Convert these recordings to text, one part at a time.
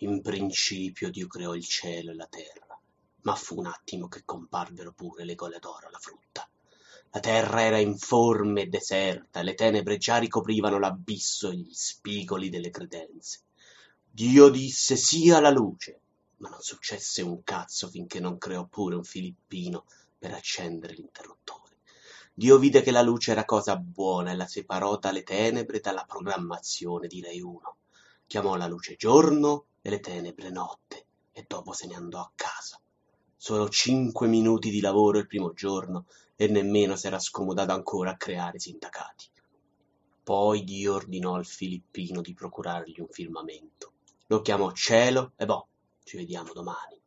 In principio Dio creò il cielo e la terra, ma fu un attimo che comparvero pure le gole d'oro alla frutta. La terra era informe e deserta, le tenebre già ricoprivano l'abisso e gli spigoli delle credenze. Dio disse sia la luce, ma non successe un cazzo finché non creò pure un filippino per accendere l'interruttore. Dio vide che la luce era cosa buona e la separò dalle tenebre dalla programmazione di Rai 1. Chiamò la luce giorno e le tenebre notte e dopo se ne andò a casa. Solo cinque minuti di lavoro il primo giorno e nemmeno s'era scomodato ancora a creare sindacati. Poi Dio ordinò al Filippino di procurargli un firmamento. Lo chiamò cielo e boh, ci vediamo domani.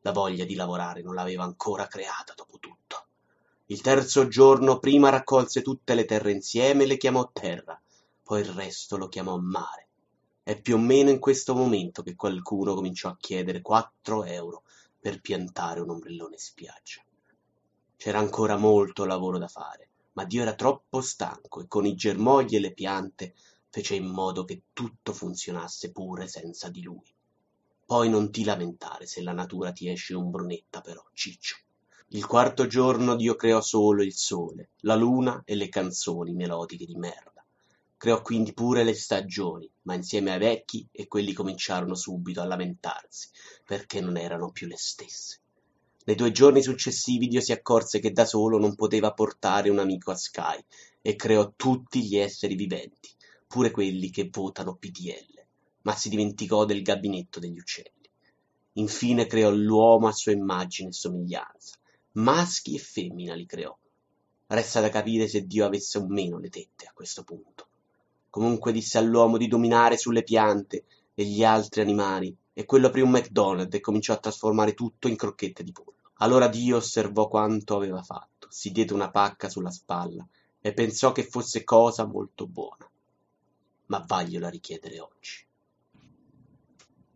La voglia di lavorare non l'aveva ancora creata dopo tutto. Il terzo giorno prima raccolse tutte le terre insieme e le chiamò terra, poi il resto lo chiamò mare. È più o meno in questo momento che qualcuno cominciò a chiedere quattro euro per piantare un ombrellone in spiaggia. C'era ancora molto lavoro da fare, ma Dio era troppo stanco e con i germogli e le piante fece in modo che tutto funzionasse pure senza di lui. Poi non ti lamentare se la natura ti esce ombrunetta però, ciccio. Il quarto giorno Dio creò solo il sole, la luna e le canzoni melodiche di merda. Creò quindi pure le stagioni, ma insieme ai vecchi e quelli cominciarono subito a lamentarsi, perché non erano più le stesse. Nei due giorni successivi Dio si accorse che da solo non poteva portare un amico a Sky e creò tutti gli esseri viventi, pure quelli che votano PDL, ma si dimenticò del gabinetto degli uccelli. Infine creò l'uomo a sua immagine e somiglianza maschi e femmina li creò. Resta da capire se Dio avesse o meno le tette a questo punto. Comunque disse all'uomo di dominare sulle piante e gli altri animali, e quello aprì un McDonald's e cominciò a trasformare tutto in crocchette di pollo. Allora Dio osservò quanto aveva fatto, si diede una pacca sulla spalla e pensò che fosse cosa molto buona. Ma vagliela richiedere oggi.